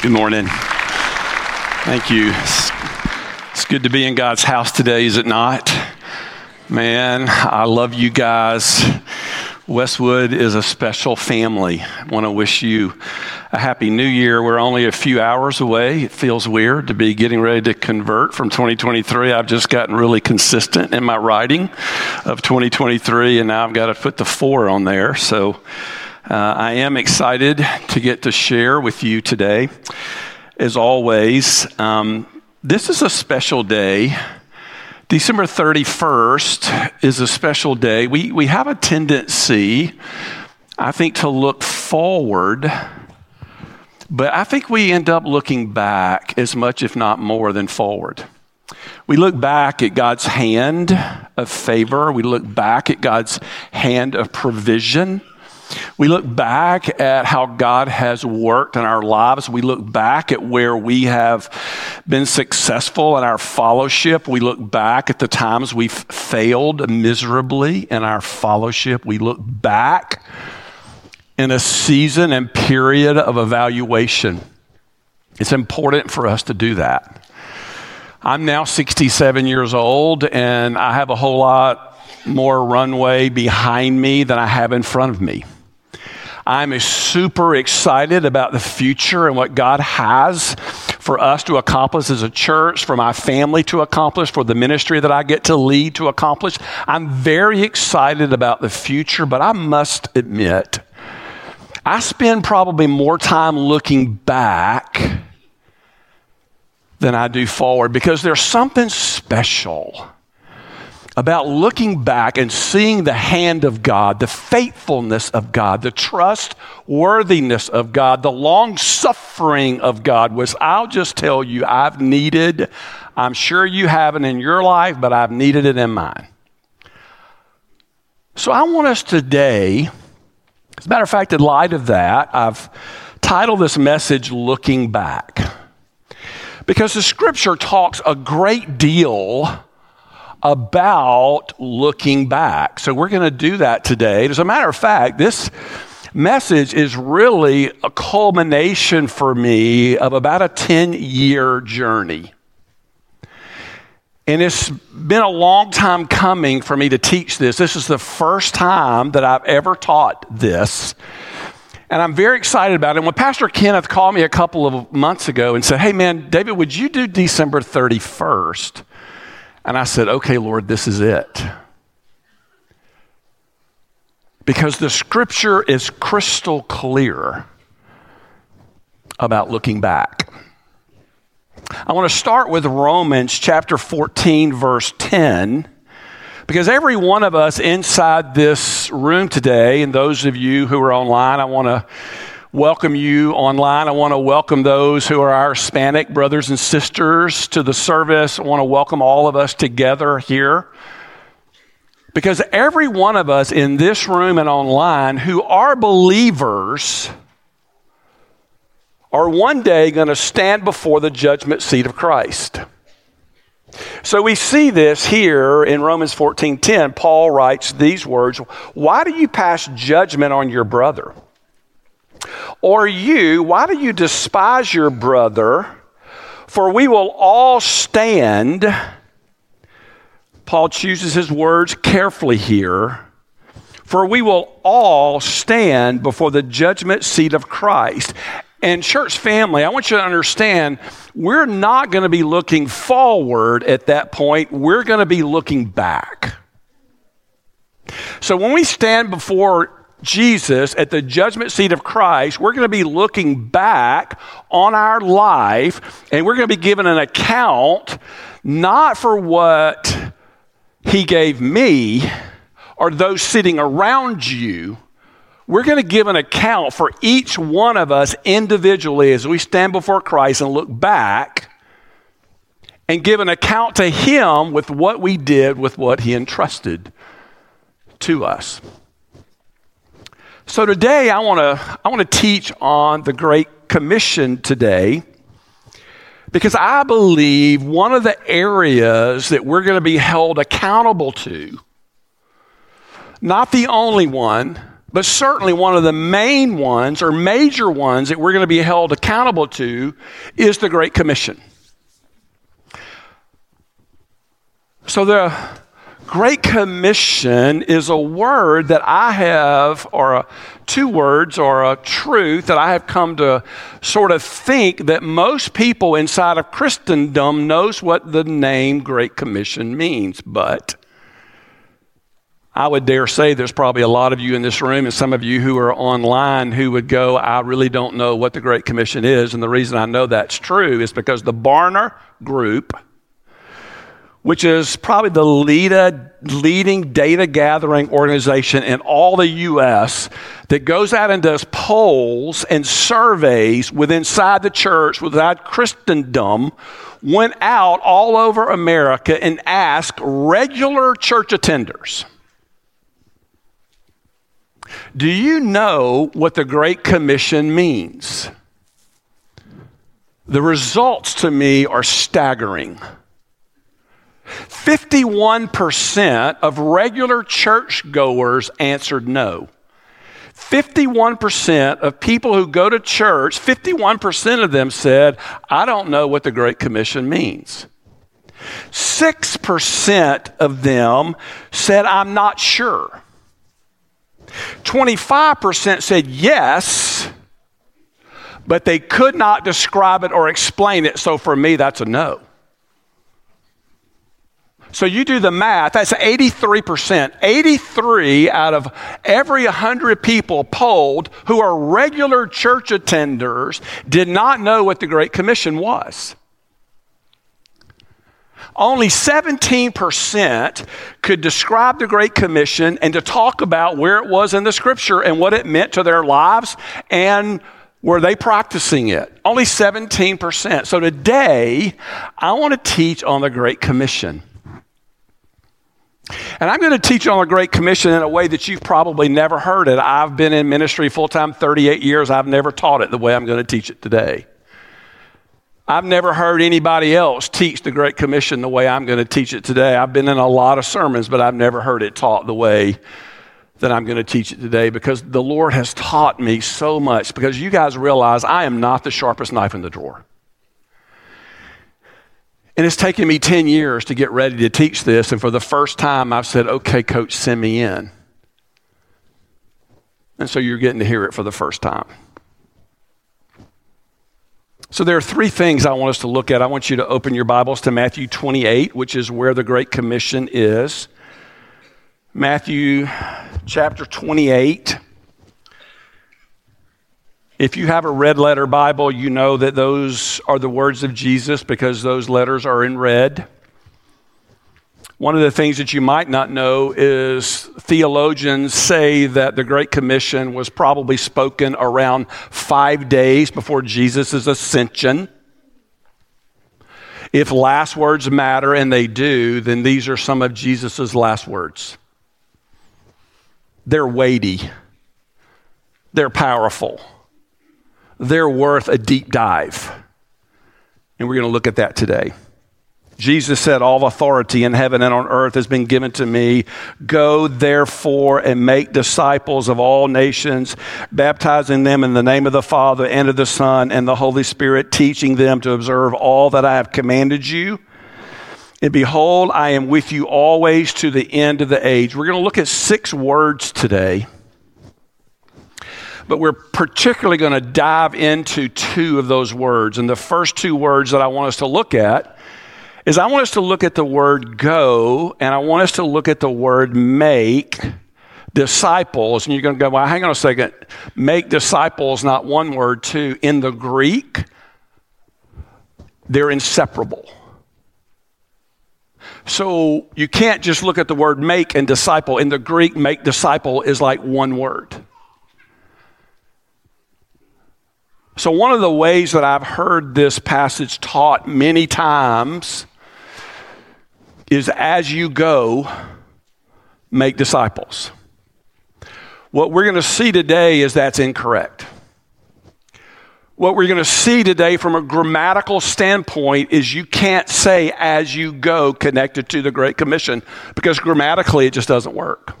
Good morning. Thank you. It's, good to be in God's house today, is it not? Man, I love you guys. Westwood is a special family. I want to wish you a happy new year. We're only a few hours away. It feels weird to be getting ready to convert from 2023. I've just gotten really consistent in my writing of 2023, and now I've got to put the four on there. So uh, I am excited to get to share with you today. As always, um, this is a special day. December 31st is a special day. We, we have a tendency, I think, to look forward, but I think we end up looking back as much, if not more, than forward. We look back at God's hand of favor, we look back at God's hand of provision. We look back at how God has worked in our lives. We look back at where we have been successful in our fellowship. We look back at the times we've failed miserably in our fellowship. We look back in a season and period of evaluation. It's important for us to do that. I'm now 67 years old, and I have a whole lot more runway behind me than I have in front of me. I'm super excited about the future and what God has for us to accomplish as a church, for my family to accomplish, for the ministry that I get to lead to accomplish. I'm very excited about the future, but I must admit, I spend probably more time looking back than I do forward because there's something special about looking back and seeing the hand of God, the faithfulness of God, the trustworthiness of God, the long suffering of God was, I'll just tell you, I've needed, I'm sure you haven't in your life, but I've needed it in mine. So I want us today, as a matter of fact, in light of that, I've titled this message Looking Back. Because the scripture talks a great deal about looking back. So we're going to do that today. As a matter of fact, this message is really a culmination for me of about a 10 year journey. And it's been a long time coming for me to teach this. This is the first time that I've ever taught this. And I'm very excited about it. And when Pastor Kenneth called me a couple of months ago and said, Hey, man, David, would you do December 31st? And I said, okay, Lord, this is it. Because the scripture is crystal clear about looking back. I want to start with Romans chapter 14, verse 10, because every one of us inside this room today, and those of you who are online, I want to welcome you online. I want to welcome those who are our Hispanic brothers and sisters to the service. I want to welcome all of us together here. Because every one of us in this room and online who are believers are one day going to stand before the judgment seat of Christ. So we see this here in Romans 14:10. Paul writes these words, "Why do you pass judgment on your brother?" Or you, why do you despise your brother? For we will all stand. Paul chooses his words carefully here. For we will all stand before the judgment seat of Christ. And, church family, I want you to understand we're not going to be looking forward at that point, we're going to be looking back. So, when we stand before Jesus at the judgment seat of Christ, we're going to be looking back on our life and we're going to be given an account not for what he gave me or those sitting around you. We're going to give an account for each one of us individually as we stand before Christ and look back and give an account to him with what we did with what he entrusted to us. So today I want to I want to teach on the great commission today because I believe one of the areas that we're going to be held accountable to not the only one, But certainly one of the main ones or major ones that we're going to be held accountable to is the Great Commission. So the Great Commission is a word that I have, or a, two words, or a truth that I have come to sort of think that most people inside of Christendom knows what the name Great Commission means, but I would dare say there's probably a lot of you in this room and some of you who are online who would go, I really don't know what the Great Commission is. And the reason I know that's true is because the Barna Group, which is probably the lead, leading data gathering organization in all the U.S., that goes out and does polls and surveys with inside the church, without Christendom, went out all over America and asked regular church attenders do you know what the Great Commission means? The results to me are staggering. 51% of regular churchgoers answered no. 51% of people who go to church, 51% of them said, I don't know what the Great Commission means. 6% of them said, I'm not sure. 25% said yes, but they could not describe it or explain it. So for me, that's a no. So you do the math, that's 83%. 83 out of every 100 people polled who are regular church attenders did not know what the Great Commission was only 17% could describe the Great Commission and to talk about where it was in the scripture and what it meant to their lives and were they practicing it? Only 17%. So today, I want to teach on the Great Commission. And I'm going to teach on the Great Commission in a way that you've probably never heard it. I've been in ministry full time 38 years. I've never taught it the way I'm going to teach it today. I've never heard anybody else teach the Great Commission the way I'm going to teach it today. I've been in a lot of sermons, but I've never heard it taught the way that I'm going to teach it today because the Lord has taught me so much. Because you guys realize I am not the sharpest knife in the drawer. And it's taken me 10 years to get ready to teach this. And for the first time, I've said, okay, coach, send me in. And so you're getting to hear it for the first time. So there are three things I want us to look at. I want you to open your Bibles to Matthew 28, which is where the Great Commission is. Matthew chapter 28. If you have a red letter Bible, you know that those are the words of Jesus because those letters are in red. One of the things that you might not know is theologians say that the Great Commission was probably spoken around five days before Jesus' ascension. If last words matter, and they do, then these are some of Jesus' last words. They're weighty, they're powerful, they're worth a deep dive. And we're going to look at that today. Jesus said, All authority in heaven and on earth has been given to me. Go therefore and make disciples of all nations, baptizing them in the name of the Father and of the Son and the Holy Spirit, teaching them to observe all that I have commanded you. And behold, I am with you always to the end of the age. We're going to look at six words today, but we're particularly going to dive into two of those words. And the first two words that I want us to look at is I want us to look at the word go and I want us to look at the word make disciples. And you're going to go, well, hang on a second. Make disciples, not one word, two. In the Greek, they're inseparable. So you can't just look at the word make and disciple. In the Greek, make disciple is like one word. So, one of the ways that I've heard this passage taught many times is as you go, make disciples. What we're going to see today is that's incorrect. What we're going to see today from a grammatical standpoint is you can't say as you go connected to the Great Commission because grammatically it just doesn't work.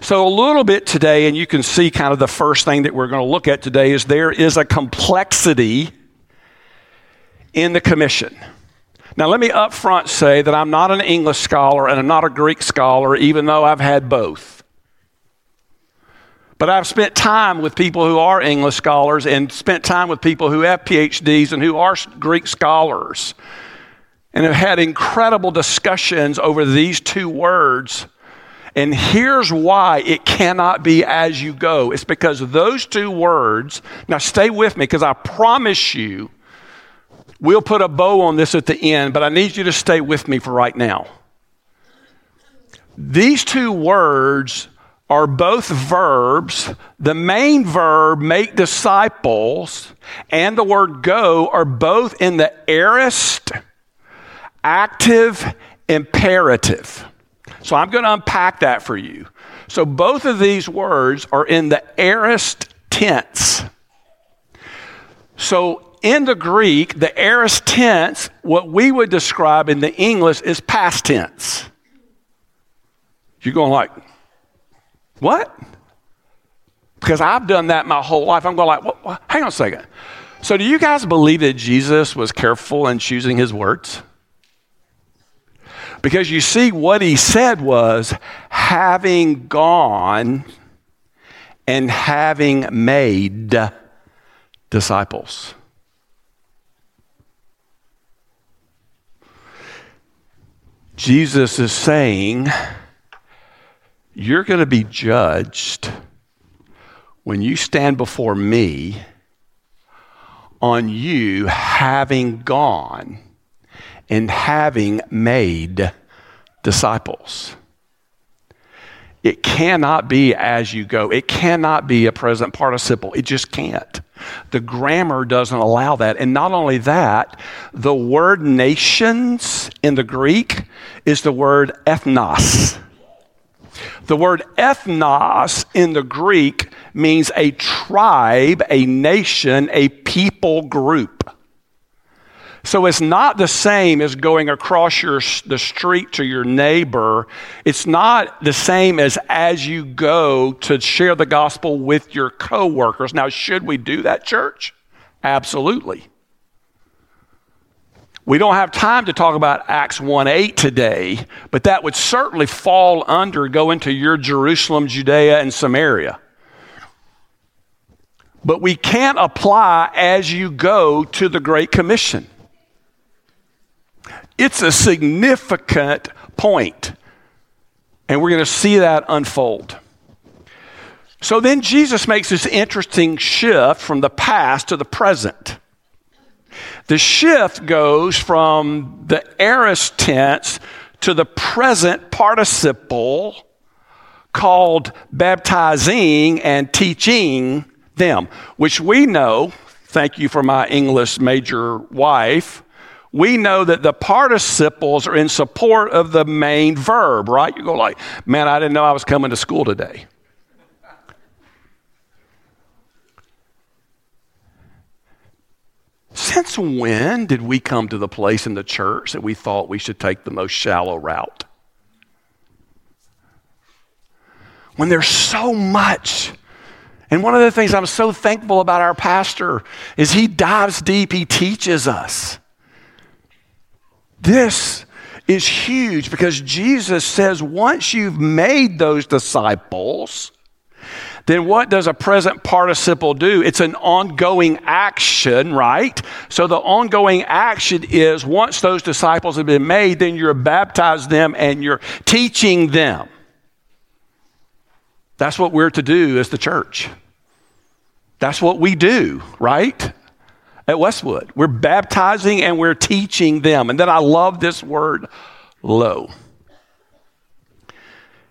So, a little bit today, and you can see kind of the first thing that we're going to look at today is there is a complexity in the commission. Now, let me up front say that I'm not an English scholar and I'm not a Greek scholar, even though I've had both. But I've spent time with people who are English scholars and spent time with people who have PhDs and who are Greek scholars and have had incredible discussions over these two words. And here's why it cannot be as you go. It's because those two words, now stay with me because I promise you, we'll put a bow on this at the end, but I need you to stay with me for right now. These two words are both verbs. The main verb, make disciples, and the word go are both in the aorist active imperative. So I'm going to unpack that for you. So both of these words are in the aorist tense. So in the Greek, the aorist tense, what we would describe in the English is past tense. You're going like, what? Because I've done that my whole life. I'm going like, hang on a second. So do you guys believe that Jesus was careful in choosing his words? Because you see, what he said was, having gone and having made disciples. Jesus is saying, You're going to be judged when you stand before me on you having gone in having made disciples. It cannot be as you go. It cannot be a present participle. It just can't. The grammar doesn't allow that. And not only that, the word nations in the Greek is the word ethnos. The word ethnos in the Greek means a tribe, a nation, a people group. So it's not the same as going across your, the street to your neighbor. It's not the same as as you go to share the gospel with your coworkers. Now, should we do that, church? Absolutely. We don't have time to talk about Acts 1 8 today, but that would certainly fall under go into your Jerusalem, Judea, and Samaria. But we can't apply as you go to the Great Commission. It's a significant point, and we're going to see that unfold. So then Jesus makes this interesting shift from the past to the present. The shift goes from the aorist tense to the present participle called baptizing and teaching them, which we know, thank you for my English major wife, we know that the participles are in support of the main verb, right? You go like, man, I didn't know I was coming to school today. Since when did we come to the place in the church that we thought we should take the most shallow route? When there's so much. And one of the things I'm so thankful about our pastor is he dives deep, he teaches us. This is huge because Jesus says once you've made those disciples, then what does a present participle do? It's an ongoing action, right? So the ongoing action is once those disciples have been made, then you're baptized them and you're teaching them. That's what we're to do as the church. That's what we do, right? At Westwood. We're baptizing and we're teaching them. And then I love this word, lo.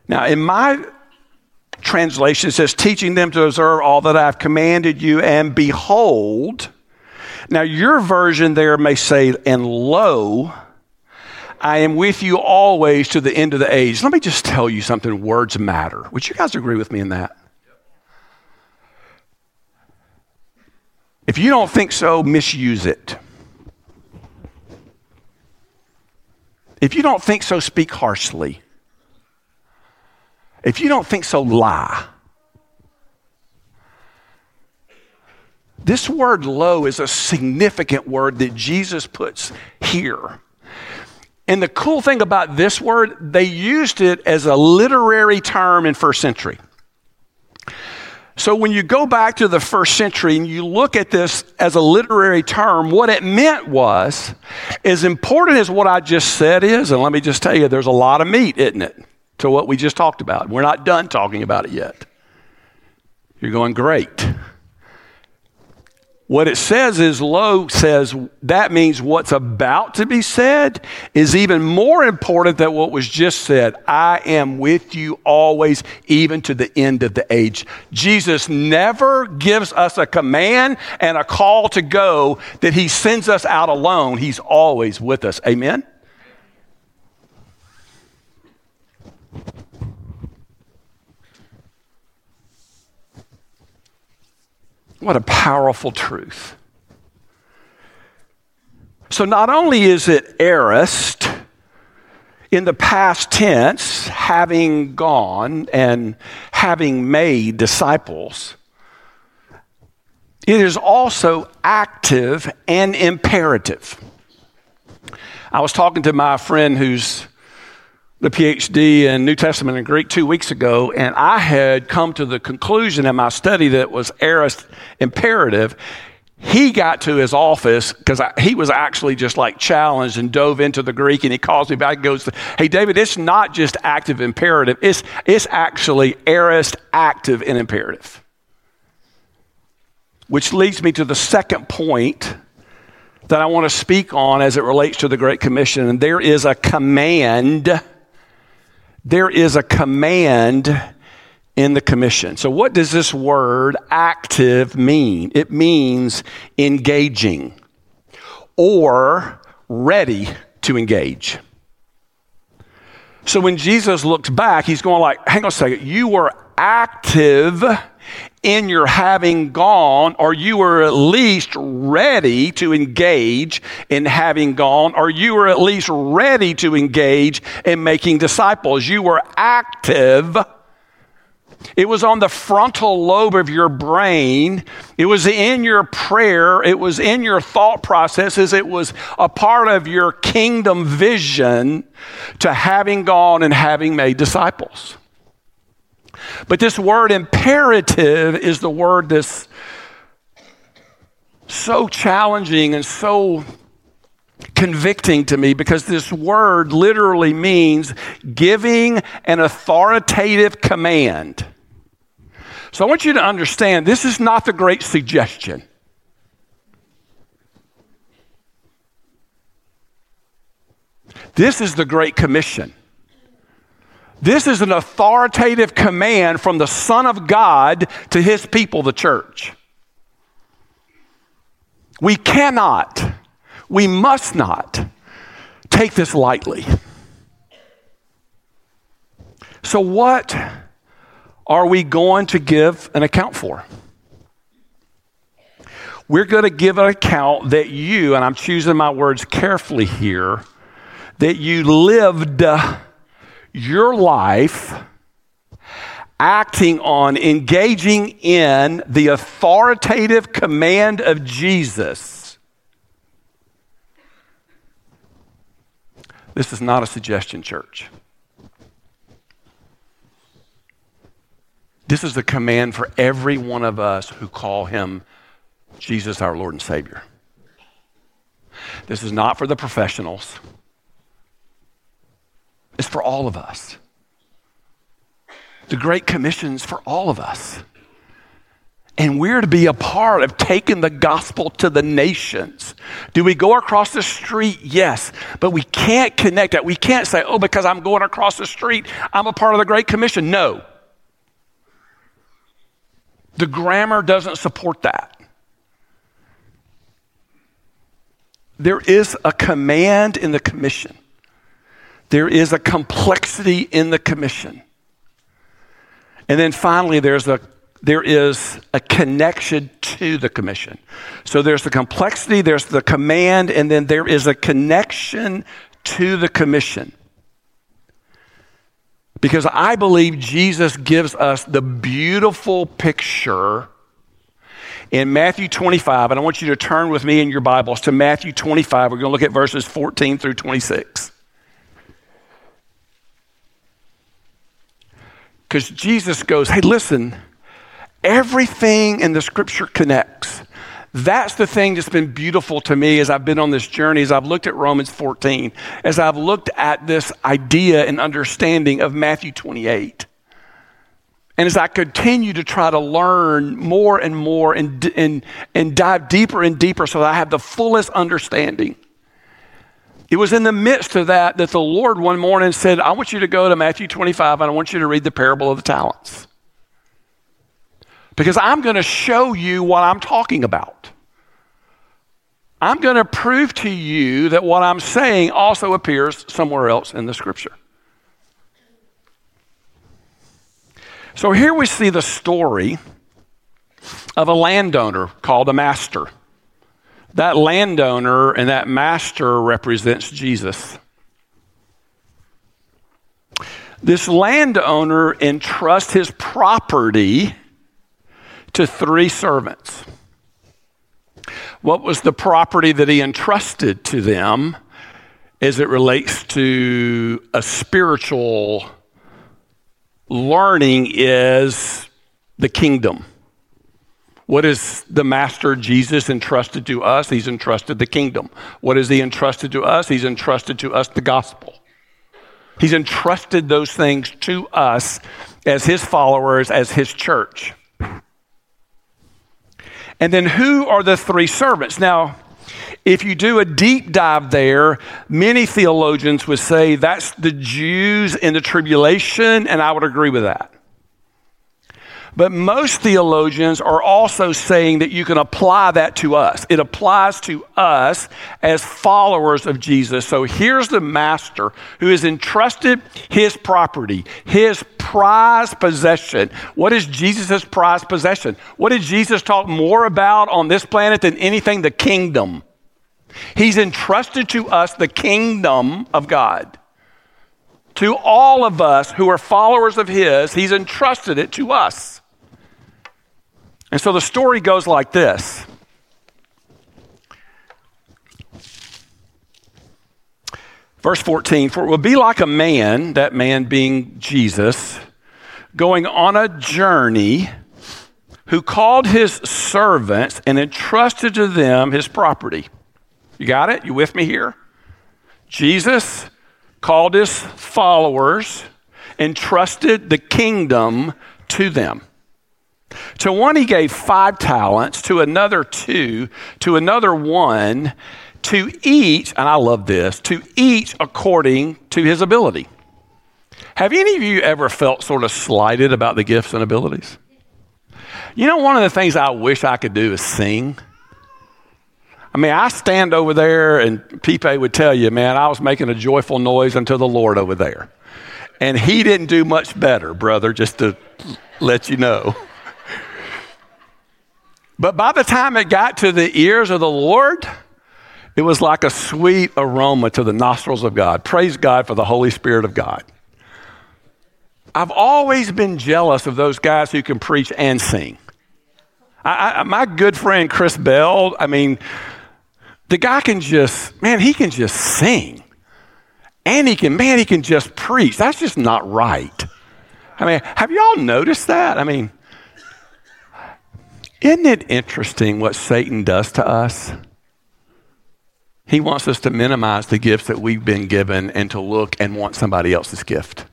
Now, in my translation, it says, teaching them to observe all that I've commanded you, and behold. Now, your version there may say, and lo, I am with you always to the end of the age. Let me just tell you something words matter. Would you guys agree with me in that? If you don't think so, misuse it. If you don't think so, speak harshly. If you don't think so, lie. This word lo is a significant word that Jesus puts here. And the cool thing about this word, they used it as a literary term in first century. So when you go back to the first century and you look at this as a literary term, what it meant was, as important as what I just said is, and let me just tell you, there's a lot of meat, isn't it, to what we just talked about. We're not done talking about it yet. You're going, great. What it says is, lo says that means what's about to be said is even more important than what was just said. I am with you always, even to the end of the age. Jesus never gives us a command and a call to go that he sends us out alone. He's always with us. Amen? What a powerful truth. So, not only is it aorist in the past tense, having gone and having made disciples, it is also active and imperative. I was talking to my friend who's the PhD in New Testament and Greek two weeks ago, and I had come to the conclusion in my study that was aorist imperative. He got to his office because he was actually just like challenged and dove into the Greek, and he calls me back and goes, Hey, David, it's not just active imperative, it's, it's actually aorist active and imperative. Which leads me to the second point that I want to speak on as it relates to the Great Commission, and there is a command there is a command in the commission. So, what does this word active mean? It means engaging or ready to engage. So, when Jesus looks back, he's going like, hang on a second, you were active in your having gone, or you were at least ready to engage in having gone, or you were at least ready to engage in making disciples. You were active. It was on the frontal lobe of your brain. It was in your prayer. It was in your thought processes. It was a part of your kingdom vision to having gone and having made disciples. But this word imperative is the word that's so challenging and so convicting to me because this word literally means giving an authoritative command. So I want you to understand this is not the great suggestion. This is the Great Commission. This is an authoritative command from the Son of God to his people, the church. We cannot, we must not take this lightly. So, what are we going to give an account for? We're going to give an account that you, and I'm choosing my words carefully here, that you lived your life acting on, engaging in the authoritative command of Jesus. This is not a suggestion, church. This is the command for every one of us who call him Jesus, our Lord and Savior. This is not for the professionals. It's for all of us. The Great Commission's for all of us. And we're to be a part of taking the gospel to the nations. Do we go across the street? Yes. But we can't connect that. We can't say, oh, because I'm going across the street, I'm a part of the Great Commission. No. The grammar doesn't support that. There is a command in the commission. There is a complexity in the commission. And then finally, there's a, there is a connection to the commission. So there's the complexity, there's the command, and then there is a connection to the commission. because I believe Jesus gives us the beautiful picture in Matthew 25. And I want you to turn with me in your Bibles to Matthew 25. We're going to look at verses 14 through 26. Because Jesus goes, Hey, listen, everything in the scripture connects. That's the thing that's been beautiful to me as I've been on this journey, as I've looked at Romans 14, as I've looked at this idea and understanding of Matthew 28. And as I continue to try to learn more and more and, and, and dive deeper and deeper so that I have the fullest understanding. It was in the midst of that that the Lord one morning said, I want you to go to Matthew 25 and I want you to read the parable of the talents because I'm going to show you what I'm talking about. I'm going to prove to you that what I'm saying also appears somewhere else in the scripture. So here we see the story of a landowner called a master. That landowner and that master represents Jesus. This landowner entrusts his property to three servants. What was the property that he entrusted to them as it relates to a spiritual learning is the kingdom. What is the master Jesus entrusted to us? He's entrusted the kingdom. What is he entrusted to us? He's entrusted to us the gospel. He's entrusted those things to us as his followers, as his church. And then who are the three servants? Now, if you do a deep dive there, many theologians would say that's the Jews in the tribulation, and I would agree with that. But most theologians are also saying that you can apply that to us. It applies to us as followers of Jesus. So here's the master who has entrusted his property, his prized possession. What is Jesus' prized possession? What did Jesus talk more about on this planet than anything? The kingdom. He's entrusted to us the kingdom of God. To all of us who are followers of His, He's entrusted it to us. And so the story goes like this. Verse 14, for it will be like a man, that man being Jesus, going on a journey, who called his servants and entrusted to them his property. You got it? You with me here? Jesus called his followers, entrusted the kingdom to them. To one, he gave five talents, to another, two, to another, one, to each, and I love this, to each according to his ability. Have any of you ever felt sort of slighted about the gifts and abilities? You know, one of the things I wish I could do is sing. I mean, I stand over there, and Pipe would tell you, man, I was making a joyful noise unto the Lord over there. And he didn't do much better, brother, just to let you know. But by the time it got to the ears of the Lord, it was like a sweet aroma to the nostrils of God. Praise God for the Holy Spirit of God. I've always been jealous of those guys who can preach and sing. I, I, my good friend Chris Bell, I mean, the guy can just, man, he can just sing. And he can, man, he can just preach. That's just not right. I mean, have y'all noticed that? I mean, isn't it interesting what Satan does to us? He wants us to minimize the gifts that we've been given and to look and want somebody else's gift.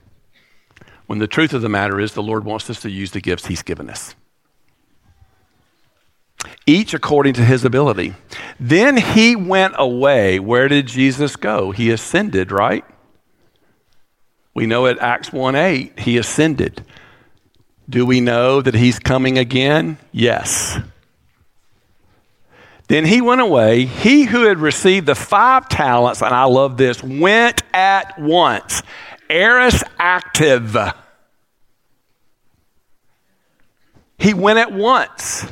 When the truth of the matter is, the Lord wants us to use the gifts He's given us. Each according to his ability. Then he went away. Where did Jesus go? He ascended, right? We know at Acts 1 8, he ascended. Do we know that he's coming again? Yes. Then he went away. He who had received the five talents, and I love this, went at once. Aorist active. He went at once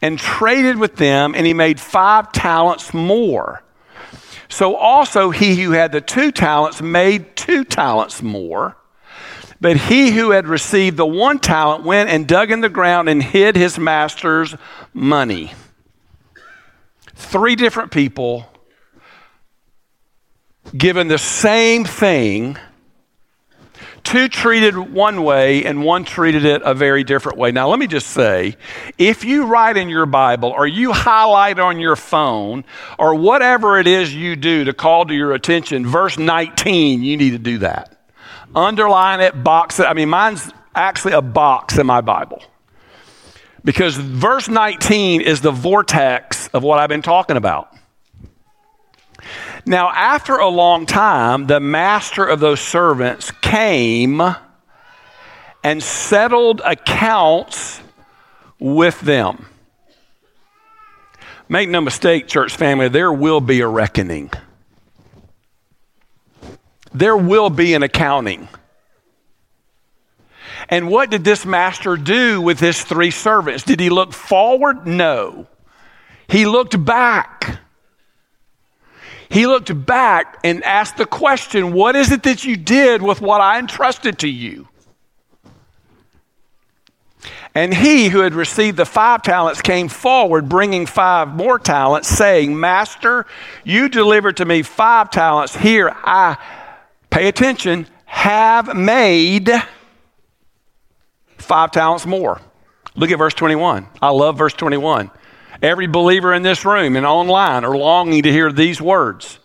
and traded with them, and he made five talents more. So also he who had the two talents made two talents more. But he who had received the one talent went and dug in the ground and hid his master's money. Three different people given the same thing two treated one way and one treated it a very different way. Now, let me just say if you write in your Bible or you highlight on your phone or whatever it is you do to call to your attention, verse 19, you need to do that. Underline it, box it. I mean, mine's actually a box in my Bible. Because verse 19 is the vortex of what I've been talking about. Now, after a long time, the master of those servants came and settled accounts with them. Make no mistake, church family, there will be a reckoning. There will be an accounting. And what did this master do with his three servants? Did he look forward? No. He looked back. He looked back and asked the question, What is it that you did with what I entrusted to you? And he who had received the five talents came forward, bringing five more talents, saying, Master, you delivered to me five talents. Here I, pay attention, have made five talents more. Look at verse 21. I love verse 21. Every believer in this room and online are longing to hear these words.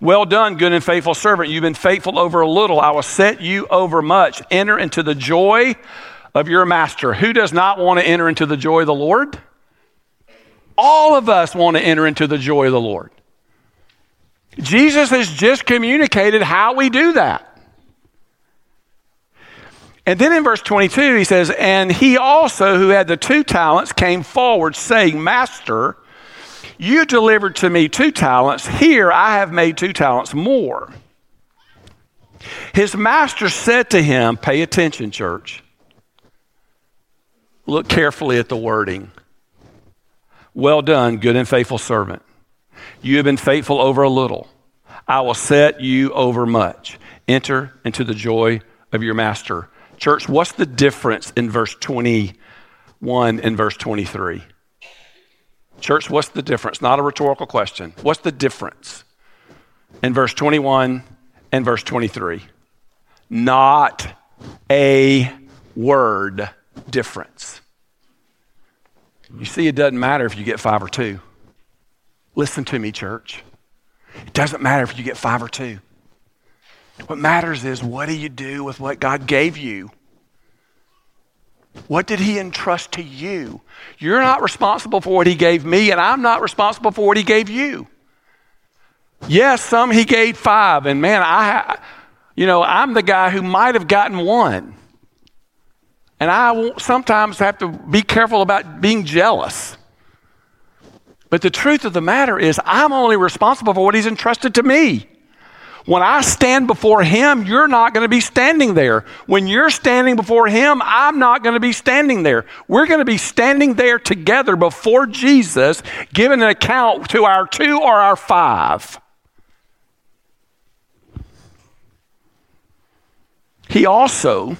Well done, good and faithful servant. You've been faithful over a little. I will set you over much. Enter into the joy of your master. Who does not want to enter into the joy of the Lord? All of us want to enter into the joy of the Lord. Jesus has just communicated how we do that. And then in verse 22, he says, And he also, who had the two talents, came forward, saying, Master, you delivered to me two talents. Here I have made two talents more. His master said to him, Pay attention, church. Look carefully at the wording. Well done, good and faithful servant. You have been faithful over a little. I will set you over much. Enter into the joy of your master. Church, what's the difference in verse 21 and verse 23? Church, what's the difference? Not a rhetorical question. What's the difference in verse 21 and verse 23? Not a word difference. You see, it doesn't matter if you get five or two. Listen to me, church. It doesn't matter if you get five or two. What matters is what do you do with what God gave you? What did He entrust to you? You're not responsible for what He gave me, and I'm not responsible for what He gave you. Yes, some He gave five, and man, I, you know, I'm the guy who might have gotten one. And I sometimes have to be careful about being jealous. But the truth of the matter is, I'm only responsible for what He's entrusted to me. When I stand before Him, you're not going to be standing there. When you're standing before Him, I'm not going to be standing there. We're going to be standing there together before Jesus, giving an account to our two or our five. He also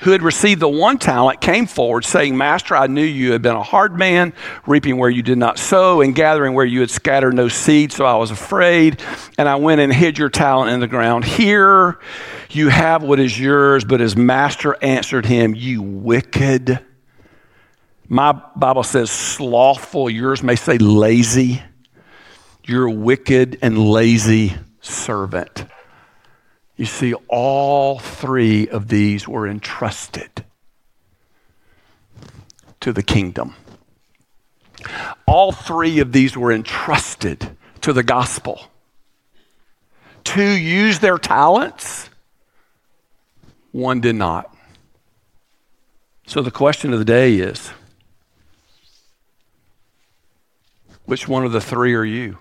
who had received the one talent came forward, saying, Master, I knew you had been a hard man, reaping where you did not sow, and gathering where you had scattered no seed. So I was afraid, and I went and hid your talent in the ground. Here you have what is yours. But his master answered him, You wicked. My Bible says slothful. Yours may say lazy. You're wicked and lazy servant. You see, all three of these were entrusted to the kingdom. All three of these were entrusted to the gospel. Two used their talents, one did not. So the question of the day is which one of the three are you?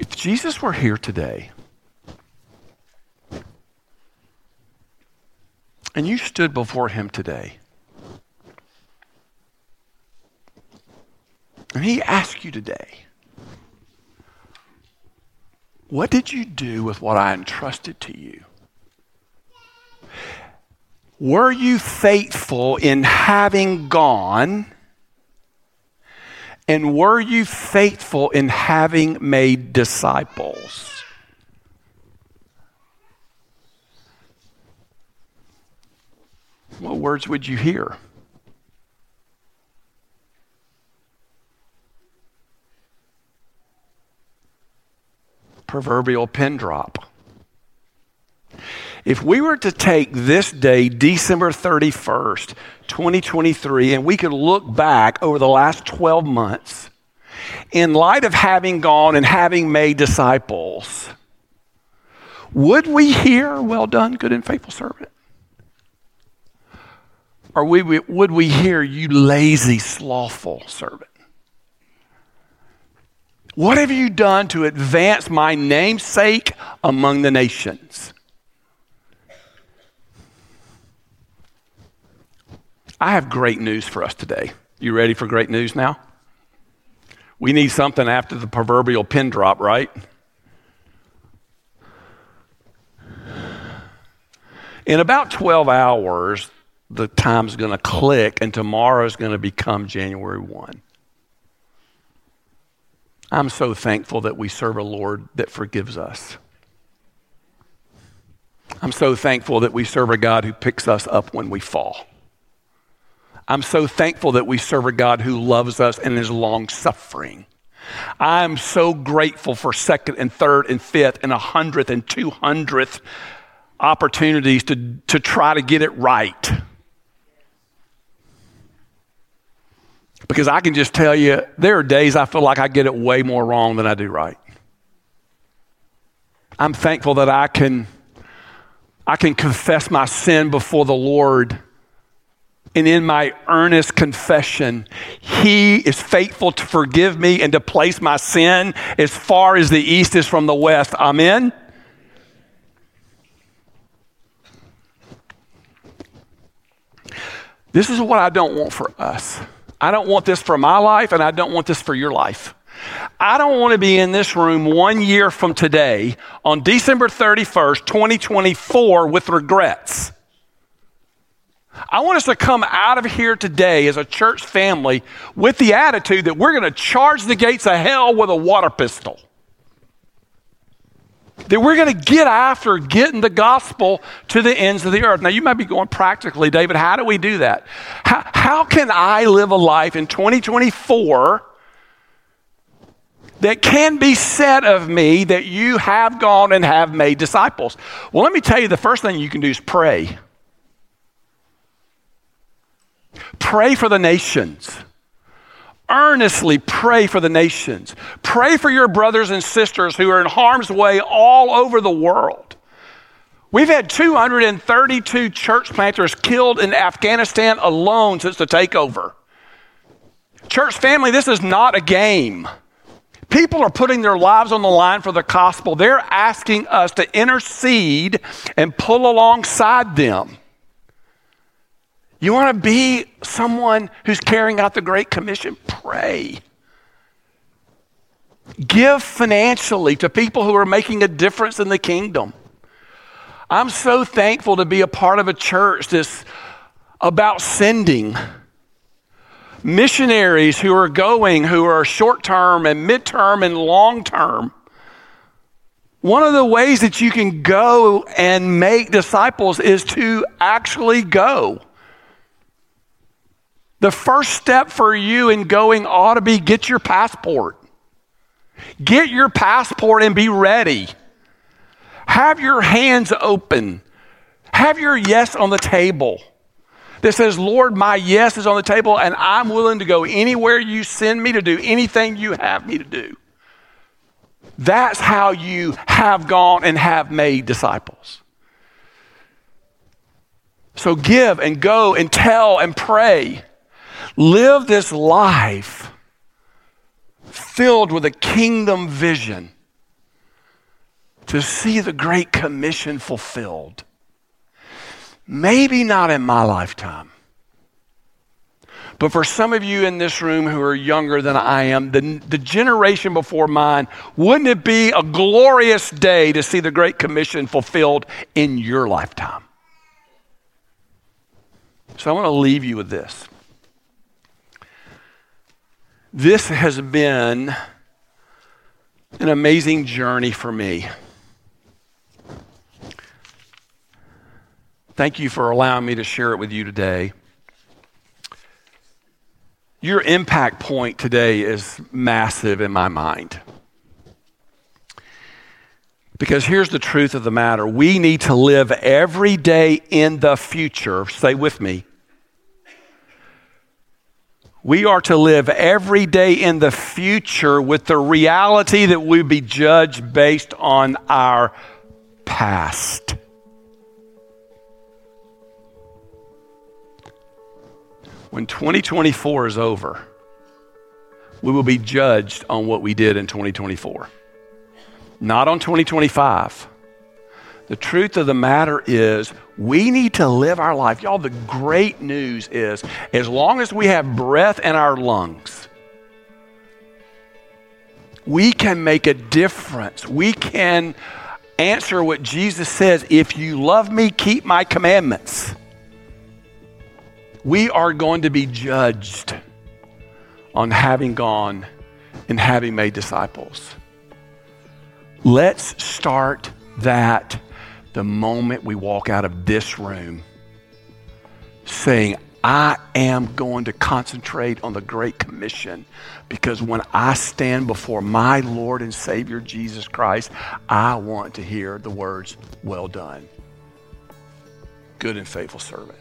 If Jesus were here today and you stood before him today, And he asked you today, what did you do with what I entrusted to you? Were you faithful in having gone? And were you faithful in having made disciples? What words would you hear? Proverbial pin drop. If we were to take this day, December 31st, 2023, and we could look back over the last 12 months in light of having gone and having made disciples, would we hear, Well done, good and faithful servant? Or would we hear, You lazy, slothful servant? What have you done to advance my namesake among the nations? I have great news for us today. You ready for great news now? We need something after the proverbial pin drop, right? In about 12 hours, the time's going to click and tomorrow is going to become January 1. I'm so thankful that we serve a Lord that forgives us. I'm so thankful that we serve a God who picks us up when we fall. I'm so thankful that we serve a God who loves us and is long suffering. I'm so grateful for second and third and fifth and a hundredth and two hundredth opportunities to, to try to get it right. Because I can just tell you, there are days I feel like I get it way more wrong than I do right. I'm thankful that I can, I can confess my sin before the Lord and in my earnest confession, He is faithful to forgive me and to place my sin as far as the east is from the west. Amen? This is what I don't want for us. I don't want this for my life, and I don't want this for your life. I don't want to be in this room one year from today on December 31st, 2024, with regrets. I want us to come out of here today as a church family with the attitude that we're going to charge the gates of hell with a water pistol. That we're going to get after getting the gospel to the ends of the earth. Now, you might be going practically, David, how do we do that? How, how can I live a life in 2024 that can be said of me that you have gone and have made disciples? Well, let me tell you the first thing you can do is pray. Pray for the nations. Earnestly pray for the nations. Pray for your brothers and sisters who are in harm's way all over the world. We've had 232 church planters killed in Afghanistan alone since the takeover. Church family, this is not a game. People are putting their lives on the line for the gospel. They're asking us to intercede and pull alongside them. You want to be someone who's carrying out the Great Commission? Pray. Give financially to people who are making a difference in the kingdom. I'm so thankful to be a part of a church that's about sending missionaries who are going, who are short term and midterm and long term. One of the ways that you can go and make disciples is to actually go. The first step for you in going ought to be get your passport. Get your passport and be ready. Have your hands open. Have your yes on the table that says, Lord, my yes is on the table and I'm willing to go anywhere you send me to do anything you have me to do. That's how you have gone and have made disciples. So give and go and tell and pray. Live this life filled with a kingdom vision to see the Great Commission fulfilled. Maybe not in my lifetime, But for some of you in this room who are younger than I am, the, the generation before mine, wouldn't it be a glorious day to see the Great Commission fulfilled in your lifetime? So I want to leave you with this. This has been an amazing journey for me. Thank you for allowing me to share it with you today. Your impact point today is massive in my mind. Because here's the truth of the matter we need to live every day in the future. stay with me. We are to live every day in the future with the reality that we be judged based on our past. When 2024 is over, we will be judged on what we did in 2024, not on 2025. The truth of the matter is, we need to live our life. Y'all, the great news is as long as we have breath in our lungs, we can make a difference. We can answer what Jesus says if you love me, keep my commandments we are going to be judged on having gone and having made disciples. Let's start that the moment we walk out of this room saying, I am going to concentrate on the Great Commission because when I stand before my Lord and Savior Jesus Christ, I want to hear the words, Well done, good and faithful servant.